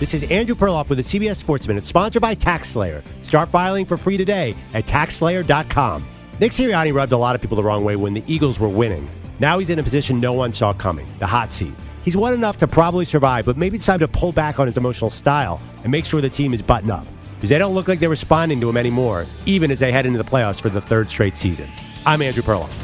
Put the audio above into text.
This is Andrew Perloff with the CBS Sports Minute, sponsored by TaxSlayer. Start filing for free today at TaxSlayer.com. Nick Sirianni rubbed a lot of people the wrong way when the Eagles were winning. Now he's in a position no one saw coming, the hot seat. He's won enough to probably survive, but maybe it's time to pull back on his emotional style and make sure the team is buttoned up. Because they don't look like they're responding to him anymore, even as they head into the playoffs for the third straight season. I'm Andrew Perloff.